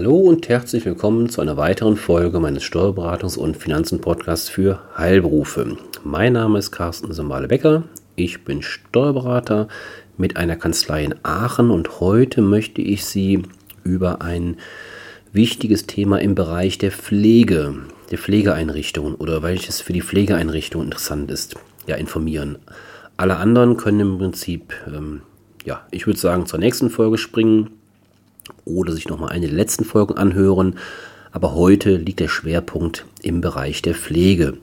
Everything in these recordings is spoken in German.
Hallo und herzlich willkommen zu einer weiteren Folge meines Steuerberatungs- und Finanzen-Podcasts für Heilberufe. Mein Name ist Carsten Sambale-Becker. Ich bin Steuerberater mit einer Kanzlei in Aachen und heute möchte ich Sie über ein wichtiges Thema im Bereich der Pflege, der Pflegeeinrichtungen oder welches für die Pflegeeinrichtung interessant ist, ja, informieren. Alle anderen können im Prinzip, ähm, ja, ich würde sagen, zur nächsten Folge springen oder sich nochmal eine der letzten Folgen anhören. Aber heute liegt der Schwerpunkt im Bereich der Pflege.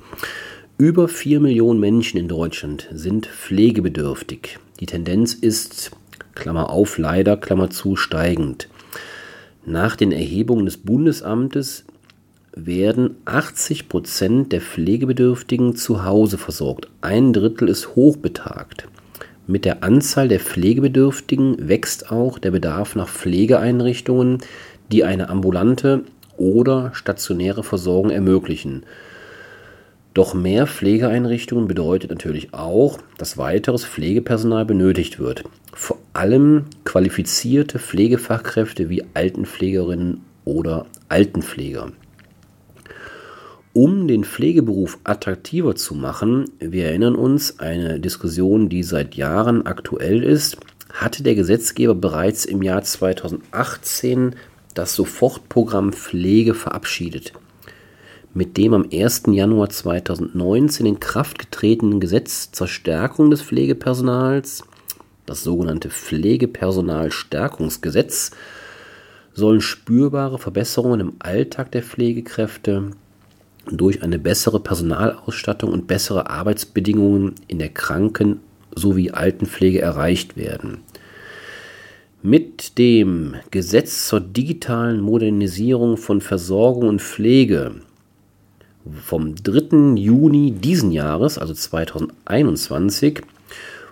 Über 4 Millionen Menschen in Deutschland sind pflegebedürftig. Die Tendenz ist, Klammer auf, leider, Klammer zu, steigend. Nach den Erhebungen des Bundesamtes werden 80 Prozent der Pflegebedürftigen zu Hause versorgt. Ein Drittel ist hochbetagt. Mit der Anzahl der Pflegebedürftigen wächst auch der Bedarf nach Pflegeeinrichtungen, die eine ambulante oder stationäre Versorgung ermöglichen. Doch mehr Pflegeeinrichtungen bedeutet natürlich auch, dass weiteres Pflegepersonal benötigt wird. Vor allem qualifizierte Pflegefachkräfte wie Altenpflegerinnen oder Altenpfleger. Um den Pflegeberuf attraktiver zu machen, wir erinnern uns, eine Diskussion, die seit Jahren aktuell ist, hatte der Gesetzgeber bereits im Jahr 2018 das Sofortprogramm Pflege verabschiedet. Mit dem am 1. Januar 2019 in Kraft getretenen Gesetz zur Stärkung des Pflegepersonals, das sogenannte Pflegepersonalstärkungsgesetz, sollen spürbare Verbesserungen im Alltag der Pflegekräfte durch eine bessere Personalausstattung und bessere Arbeitsbedingungen in der Kranken- sowie Altenpflege erreicht werden. Mit dem Gesetz zur digitalen Modernisierung von Versorgung und Pflege vom 3. Juni diesen Jahres, also 2021,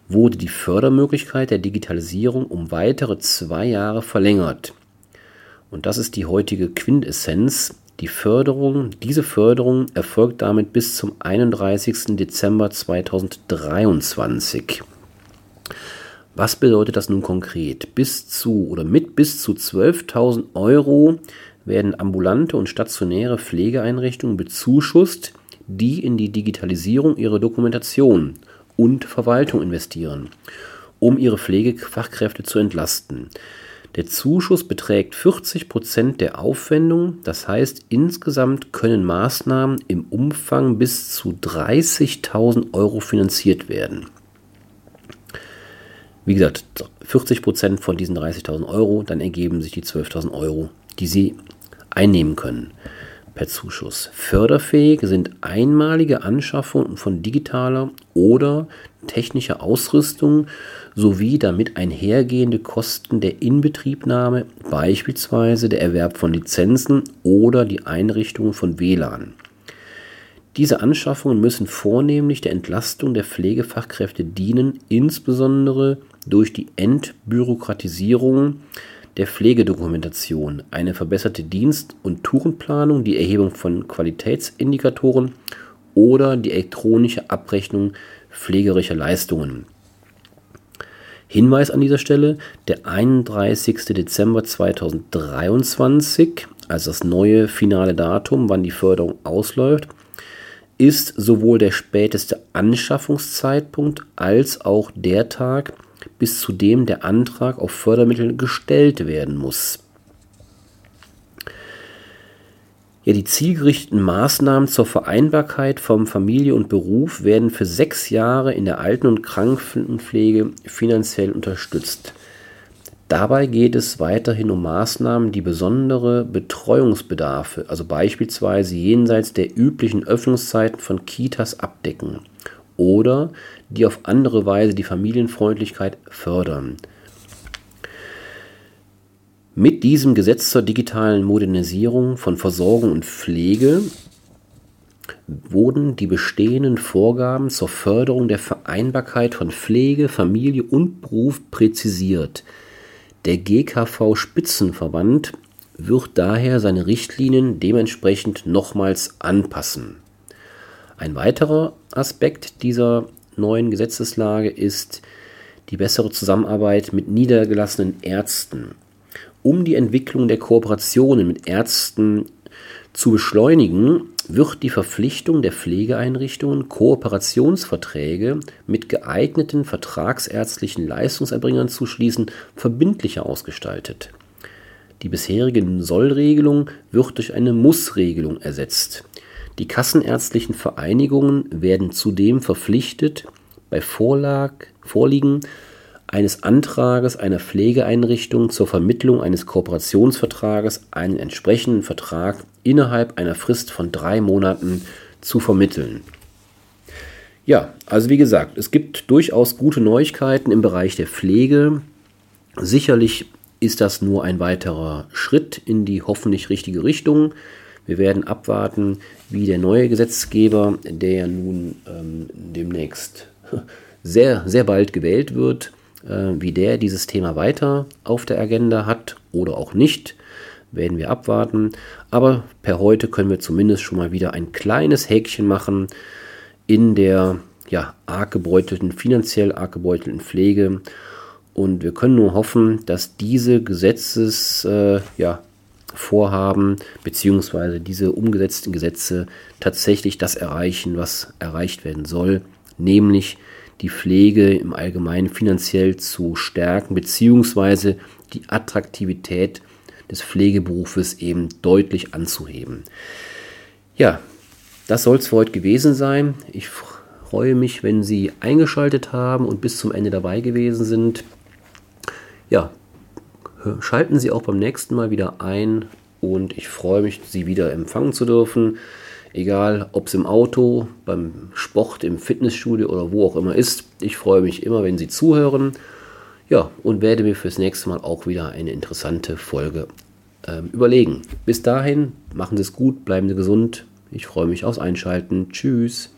wurde die Fördermöglichkeit der Digitalisierung um weitere zwei Jahre verlängert. Und das ist die heutige Quintessenz die Förderung, diese Förderung erfolgt damit bis zum 31. Dezember 2023. Was bedeutet das nun konkret? Bis zu oder mit bis zu 12.000 Euro werden ambulante und stationäre Pflegeeinrichtungen bezuschusst, die in die Digitalisierung ihrer Dokumentation und Verwaltung investieren, um ihre Pflegefachkräfte zu entlasten. Der Zuschuss beträgt 40 Prozent der Aufwendung, das heißt insgesamt können Maßnahmen im Umfang bis zu 30.000 Euro finanziert werden. Wie gesagt, 40 Prozent von diesen 30.000 Euro, dann ergeben sich die 12.000 Euro, die Sie einnehmen können per Zuschuss. Förderfähig sind einmalige Anschaffungen von digitaler oder technischer Ausrüstung sowie damit einhergehende Kosten der Inbetriebnahme, beispielsweise der Erwerb von Lizenzen oder die Einrichtung von WLAN. Diese Anschaffungen müssen vornehmlich der Entlastung der Pflegefachkräfte dienen, insbesondere durch die Entbürokratisierung der Pflegedokumentation, eine verbesserte Dienst- und Tourenplanung, die Erhebung von Qualitätsindikatoren oder die elektronische Abrechnung pflegerischer Leistungen. Hinweis an dieser Stelle, der 31. Dezember 2023, also das neue finale Datum, wann die Förderung ausläuft, ist sowohl der späteste Anschaffungszeitpunkt als auch der Tag, bis zu dem der Antrag auf Fördermittel gestellt werden muss. Ja, die zielgerichteten Maßnahmen zur Vereinbarkeit von Familie und Beruf werden für sechs Jahre in der Alten- und Krankenpflege finanziell unterstützt. Dabei geht es weiterhin um Maßnahmen, die besondere Betreuungsbedarfe, also beispielsweise jenseits der üblichen Öffnungszeiten von Kitas abdecken oder die auf andere Weise die Familienfreundlichkeit fördern. Mit diesem Gesetz zur digitalen Modernisierung von Versorgung und Pflege wurden die bestehenden Vorgaben zur Förderung der Vereinbarkeit von Pflege, Familie und Beruf präzisiert. Der GKV Spitzenverband wird daher seine Richtlinien dementsprechend nochmals anpassen. Ein weiterer Aspekt dieser neuen Gesetzeslage ist die bessere Zusammenarbeit mit niedergelassenen Ärzten. Um die Entwicklung der Kooperationen mit Ärzten zu beschleunigen, wird die Verpflichtung der Pflegeeinrichtungen, Kooperationsverträge mit geeigneten vertragsärztlichen Leistungserbringern zu schließen, verbindlicher ausgestaltet. Die bisherige Sollregelung wird durch eine Mussregelung ersetzt. Die kassenärztlichen Vereinigungen werden zudem verpflichtet, bei Vorlag, Vorliegen eines Antrages einer Pflegeeinrichtung zur Vermittlung eines Kooperationsvertrages einen entsprechenden Vertrag innerhalb einer Frist von drei Monaten zu vermitteln. Ja, also wie gesagt, es gibt durchaus gute Neuigkeiten im Bereich der Pflege. Sicherlich ist das nur ein weiterer Schritt in die hoffentlich richtige Richtung. Wir werden abwarten, wie der neue Gesetzgeber, der nun ähm, demnächst sehr, sehr bald gewählt wird, äh, wie der dieses Thema weiter auf der Agenda hat oder auch nicht, werden wir abwarten. Aber per heute können wir zumindest schon mal wieder ein kleines Häkchen machen in der ja, arg gebeutelten, finanziell arg gebeutelten Pflege. Und wir können nur hoffen, dass diese Gesetzesvorhaben äh, ja, Vorhaben beziehungsweise diese umgesetzten Gesetze tatsächlich das erreichen, was erreicht werden soll, nämlich die Pflege im Allgemeinen finanziell zu stärken, beziehungsweise die Attraktivität des Pflegeberufes eben deutlich anzuheben. Ja, das soll es für heute gewesen sein. Ich freue mich, wenn Sie eingeschaltet haben und bis zum Ende dabei gewesen sind. Ja, schalten Sie auch beim nächsten Mal wieder ein und ich freue mich, Sie wieder empfangen zu dürfen. Egal, ob es im Auto, beim Sport, im Fitnessstudio oder wo auch immer ist. Ich freue mich immer, wenn Sie zuhören. Ja, und werde mir fürs nächste Mal auch wieder eine interessante Folge ähm, überlegen. Bis dahin, machen Sie es gut, bleiben Sie gesund. Ich freue mich aufs Einschalten. Tschüss.